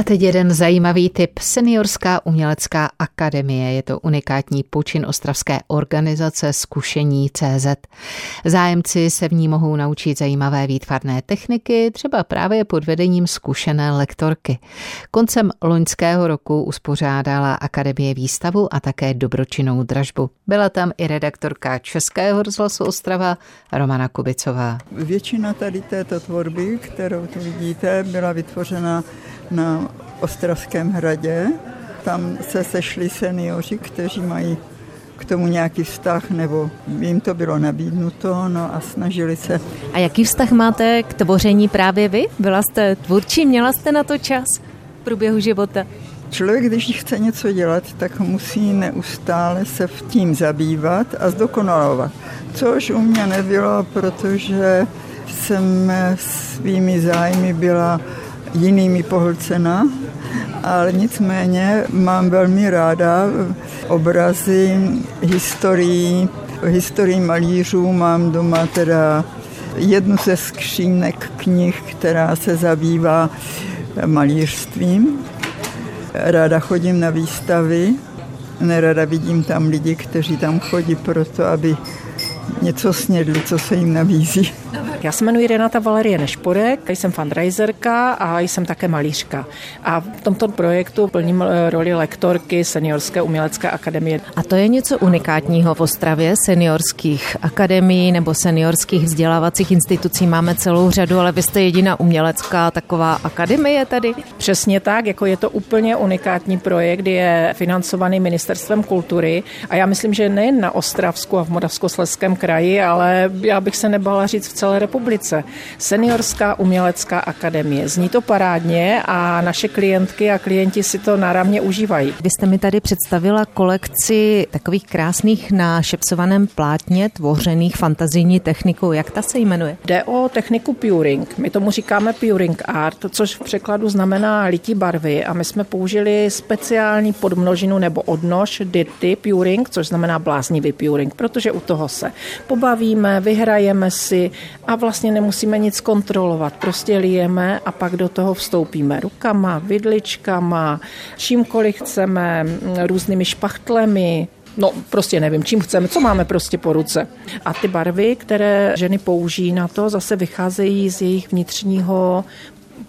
A teď jeden zajímavý tip. Seniorská umělecká akademie. Je to unikátní počin ostravské organizace Zkušení CZ. Zájemci se v ní mohou naučit zajímavé výtvarné techniky, třeba právě pod vedením zkušené lektorky. Koncem loňského roku uspořádala akademie výstavu a také dobročinnou dražbu. Byla tam i redaktorka Českého rozhlasu Ostrava Romana Kubicová. Většina tady této tvorby, kterou tu vidíte, byla vytvořena na Ostravském hradě. Tam se sešli seniori, kteří mají k tomu nějaký vztah, nebo jim to bylo nabídnuto, no a snažili se. A jaký vztah máte k tvoření právě vy? Byla jste tvůrčí, měla jste na to čas v průběhu života? Člověk, když chce něco dělat, tak musí neustále se v tím zabývat a zdokonalovat. Což u mě nebylo, protože jsem svými zájmy byla jinými pohlcena, ale nicméně mám velmi ráda obrazy, historii, historii malířů. Mám doma teda jednu ze skřínek knih, která se zabývá malířstvím. Ráda chodím na výstavy, nerada vidím tam lidi, kteří tam chodí proto, aby něco snědli, co se jim nabízí. Já se jmenuji Renata Valerie Nešporek, jsem fundraiserka a jsem také malířka. A v tomto projektu plním eh, roli lektorky Seniorské umělecké akademie. A to je něco unikátního v Ostravě, seniorských akademií nebo seniorských vzdělávacích institucí. Máme celou řadu, ale vy jste jediná umělecká taková akademie tady? Přesně tak, jako je to úplně unikátní projekt, je financovaný ministerstvem kultury a já myslím, že nejen na Ostravsku a v Moravskoslezském kraji, ale já bych se nebala říct v celé republice. Seniorská umělecká akademie. Zní to parádně a naše klientky a klienti si to náramně užívají. Vy jste mi tady představila kolekci takových krásných na šepsovaném plátně tvořených fantazijní technikou. Jak ta se jmenuje? Jde o techniku puring. My tomu říkáme puring art, což v překladu znamená lití barvy a my jsme použili speciální podmnožinu nebo odnož dirty puring, což znamená bláznivý puring, protože u toho se pobavíme, vyhrajeme si a vlastně nemusíme nic kontrolovat. Prostě lijeme a pak do toho vstoupíme rukama, vidličkama, čímkoliv chceme, různými špachtlemi, No, prostě nevím, čím chceme, co máme prostě po ruce. A ty barvy, které ženy použijí na to, zase vycházejí z jejich vnitřního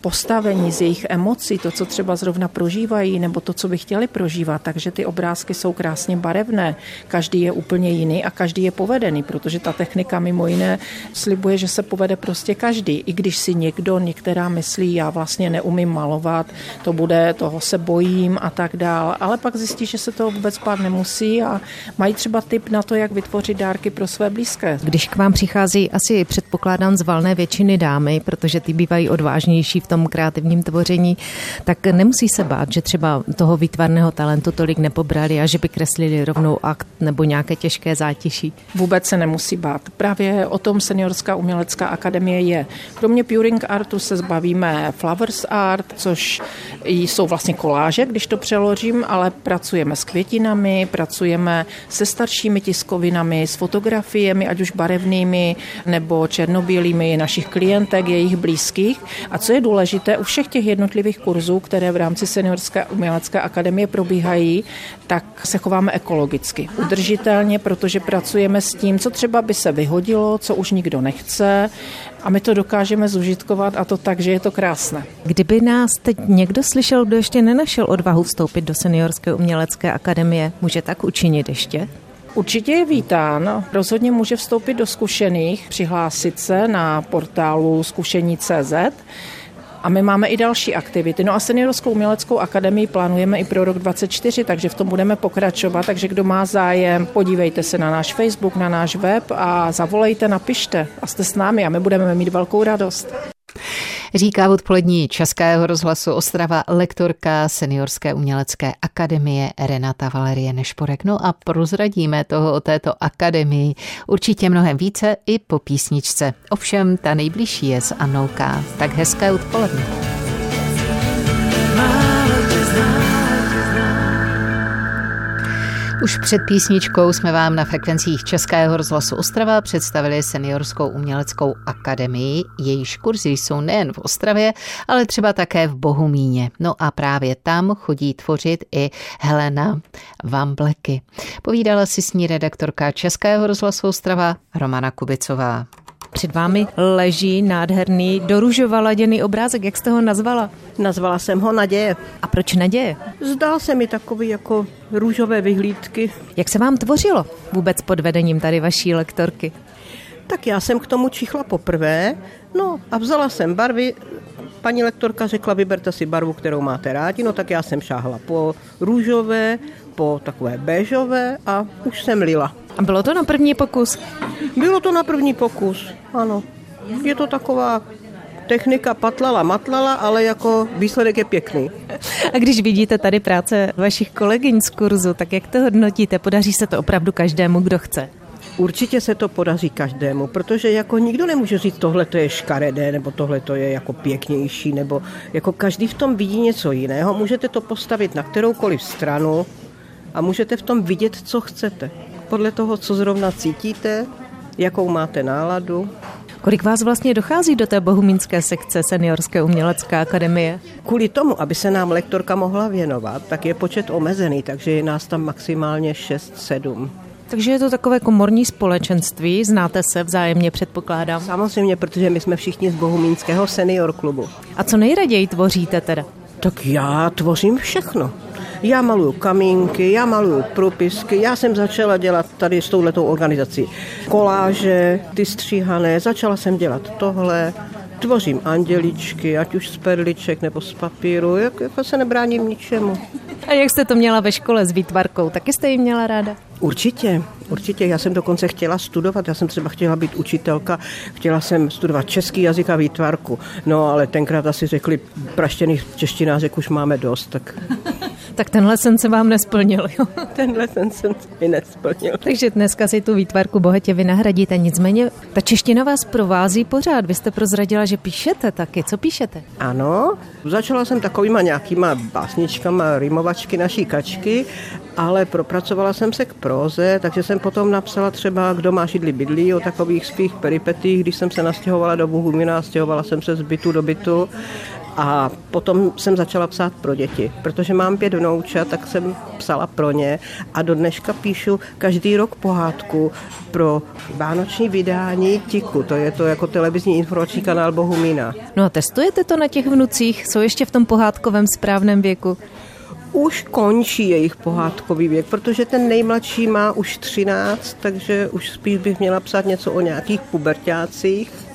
postavení, z jejich emocí, to, co třeba zrovna prožívají, nebo to, co by chtěli prožívat. Takže ty obrázky jsou krásně barevné. Každý je úplně jiný a každý je povedený, protože ta technika mimo jiné slibuje, že se povede prostě každý. I když si někdo, některá myslí, já vlastně neumím malovat, to bude, toho se bojím a tak dál. Ale pak zjistí, že se to vůbec pár nemusí a mají třeba tip na to, jak vytvořit dárky pro své blízké. Když k vám přichází asi předpokládám z valné většiny dámy, protože ty bývají odvážnější v tom kreativním tvoření, tak nemusí se bát, že třeba toho výtvarného talentu tolik nepobrali a že by kreslili rovnou akt nebo nějaké těžké zátiší. Vůbec se nemusí bát. Právě o tom Seniorská umělecká akademie je. Kromě Puring Artu se zbavíme Flowers Art, což jsou vlastně koláže, když to přeložím, ale pracujeme s květinami, pracujeme se staršími tiskovinami, s fotografiemi, ať už barevnými nebo černobílými našich klientek, jejich blízkých. A co je důležité, u všech těch jednotlivých kurzů, které v rámci Seniorské umělecké akademie probíhají, tak se chováme ekologicky, udržitelně, protože pracujeme s tím, co třeba by se vyhodilo, co už nikdo nechce a my to dokážeme zužitkovat a to tak, že je to krásné. Kdyby nás teď někdo slyšel, kdo ještě nenašel odvahu vstoupit do Seniorské umělecké akademie, může tak učinit ještě? Určitě je vítán. Rozhodně může vstoupit do zkušených, přihlásit se na portálu zkušení.cz a my máme i další aktivity. No a Seniorskou uměleckou akademii plánujeme i pro rok 2024, takže v tom budeme pokračovat. Takže kdo má zájem, podívejte se na náš Facebook, na náš web a zavolejte, napište a jste s námi a my budeme mít velkou radost. Říká odpolední Českého rozhlasu Ostrava lektorka Seniorské umělecké akademie Renata Valerie Nešporek. No a prozradíme toho o této akademii určitě mnohem více i po písničce. Ovšem ta nejbližší je s Anouka. Tak hezké odpoledne. Už před písničkou jsme vám na frekvencích Českého rozhlasu Ostrava představili seniorskou uměleckou akademii. Jejíž kurzy jsou nejen v Ostravě, ale třeba také v Bohumíně. No a právě tam chodí tvořit i Helena Vambleky. Povídala si s ní redaktorka Českého rozhlasu Ostrava Romana Kubicová. Před vámi leží nádherný doružova laděný obrázek. Jak jste ho nazvala? Nazvala jsem ho Naděje. A proč Naděje? Zdál se mi takový jako růžové vyhlídky. Jak se vám tvořilo vůbec pod vedením tady vaší lektorky? Tak já jsem k tomu čichla poprvé, no a vzala jsem barvy, paní lektorka řekla, vyberte si barvu, kterou máte rádi, no tak já jsem šáhla po růžové, po takové béžové a už jsem lila. A bylo to na první pokus? Bylo to na první pokus, ano. Je to taková technika patlala, matlala, ale jako výsledek je pěkný. A když vidíte tady práce vašich kolegyň z kurzu, tak jak to hodnotíte? Podaří se to opravdu každému, kdo chce? Určitě se to podaří každému, protože jako nikdo nemůže říct, tohle to je škaredé, nebo tohle to je jako pěknější, nebo jako každý v tom vidí něco jiného. Můžete to postavit na kteroukoliv stranu a můžete v tom vidět, co chcete. Podle toho, co zrovna cítíte, jakou máte náladu. Kolik vás vlastně dochází do té bohumínské sekce Seniorské umělecké akademie? Kvůli tomu, aby se nám lektorka mohla věnovat, tak je počet omezený, takže je nás tam maximálně 6-7. Takže je to takové komorní společenství, znáte se vzájemně, předpokládám. Samozřejmě, protože my jsme všichni z Bohumínského senior klubu. A co nejraději tvoříte teda? Tak já tvořím všechno. Já maluju kamínky, já maluju propisky, já jsem začala dělat tady s touhletou organizací koláže, ty stříhané, začala jsem dělat tohle, tvořím anděličky, ať už z perliček nebo z papíru, jako, jako se nebráním ničemu. A jak jste to měla ve škole s výtvarkou, taky jste ji měla ráda? Určitě, určitě. Já jsem dokonce chtěla studovat, já jsem třeba chtěla být učitelka, chtěla jsem studovat český jazyk a výtvarku. No ale tenkrát asi řekli, praštěných češtinářek už máme dost, tak tak tenhle sen se vám nesplnil, jo? Tenhle sen se mi nesplnil. Takže dneska si tu výtvarku bohatě vynahradíte. Nicméně ta čeština vás provází pořád. Vy jste prozradila, že píšete taky. Co píšete? Ano, začala jsem takovýma nějakýma básničkama, rimovačky naší kačky, ale propracovala jsem se k proze, takže jsem potom napsala třeba Kdo má židli bydlí o takových svých peripetích, když jsem se nastěhovala do Bohumina, stěhovala jsem se z bytu do bytu a potom jsem začala psát pro děti, protože mám pět vnoučat, tak jsem psala pro ně a do dneška píšu každý rok pohádku pro vánoční vydání Tiku, to je to jako televizní informační kanál Bohumína. No a testujete to na těch vnucích? Jsou ještě v tom pohádkovém správném věku? Už končí jejich pohádkový věk, protože ten nejmladší má už 13, takže už spíš bych měla psát něco o nějakých pubertácích.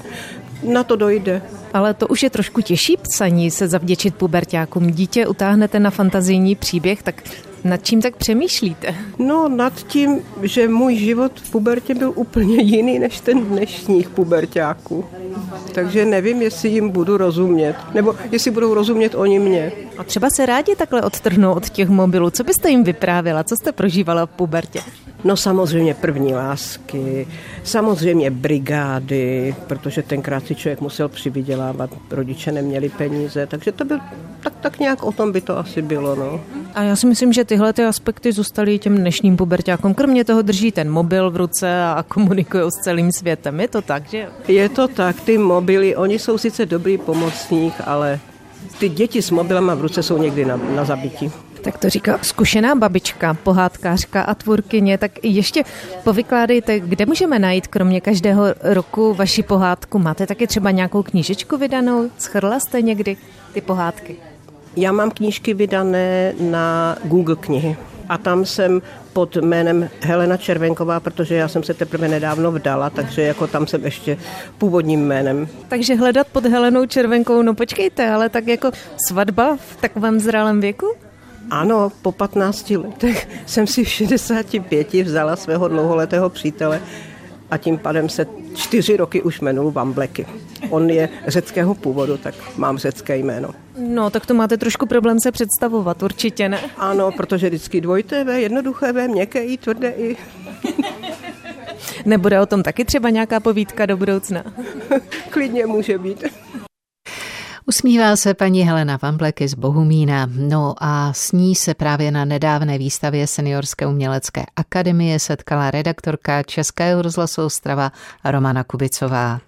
Na to dojde ale to už je trošku těžší psaní se zavděčit pubertákům. Dítě utáhnete na fantazijní příběh, tak nad čím tak přemýšlíte? No nad tím, že můj život v pubertě byl úplně jiný než ten dnešních pubertáků. Takže nevím, jestli jim budu rozumět, nebo jestli budou rozumět oni mě. A třeba se rádi takhle odtrhnou od těch mobilů. Co byste jim vyprávěla? Co jste prožívala v pubertě? No samozřejmě první lásky, samozřejmě brigády, protože tenkrát si člověk musel přivydělávat, rodiče neměli peníze, takže to byl, tak, tak nějak o tom by to asi bylo. No. A já si myslím, že tyhle ty aspekty zůstaly těm dnešním pubertákům. Kromě toho drží ten mobil v ruce a komunikují s celým světem. Je to tak, že Je to tak, ty mobily, oni jsou sice dobrý pomocník, ale ty děti s mobilama v ruce jsou někdy na, na zabití. Tak to říká zkušená babička, pohádkářka a tvůrkyně. Tak ještě povykládejte, kde můžeme najít kromě každého roku vaši pohádku? Máte taky třeba nějakou knížečku vydanou? Schrla jste někdy ty pohádky? Já mám knížky vydané na Google knihy a tam jsem pod jménem Helena Červenková, protože já jsem se teprve nedávno vdala, takže jako tam jsem ještě původním jménem. Takže hledat pod Helenou Červenkou, no počkejte, ale tak jako svatba v takovém zralém věku? Ano, po 15 letech jsem si v 65 vzala svého dlouholetého přítele a tím pádem se čtyři roky už jmenuji Vambleky. On je řeckého původu, tak mám řecké jméno. No, tak to máte trošku problém se představovat, určitě ne? Ano, protože vždycky dvojité V, jednoduché V, měkké I, tvrdé I. Nebude o tom taky třeba nějaká povídka do budoucna? Klidně může být. Usmívá se paní Helena Vambleky z Bohumína. No a s ní se právě na nedávné výstavě Seniorské umělecké akademie setkala redaktorka Českého rozhlasu Ostrava Romana Kubicová.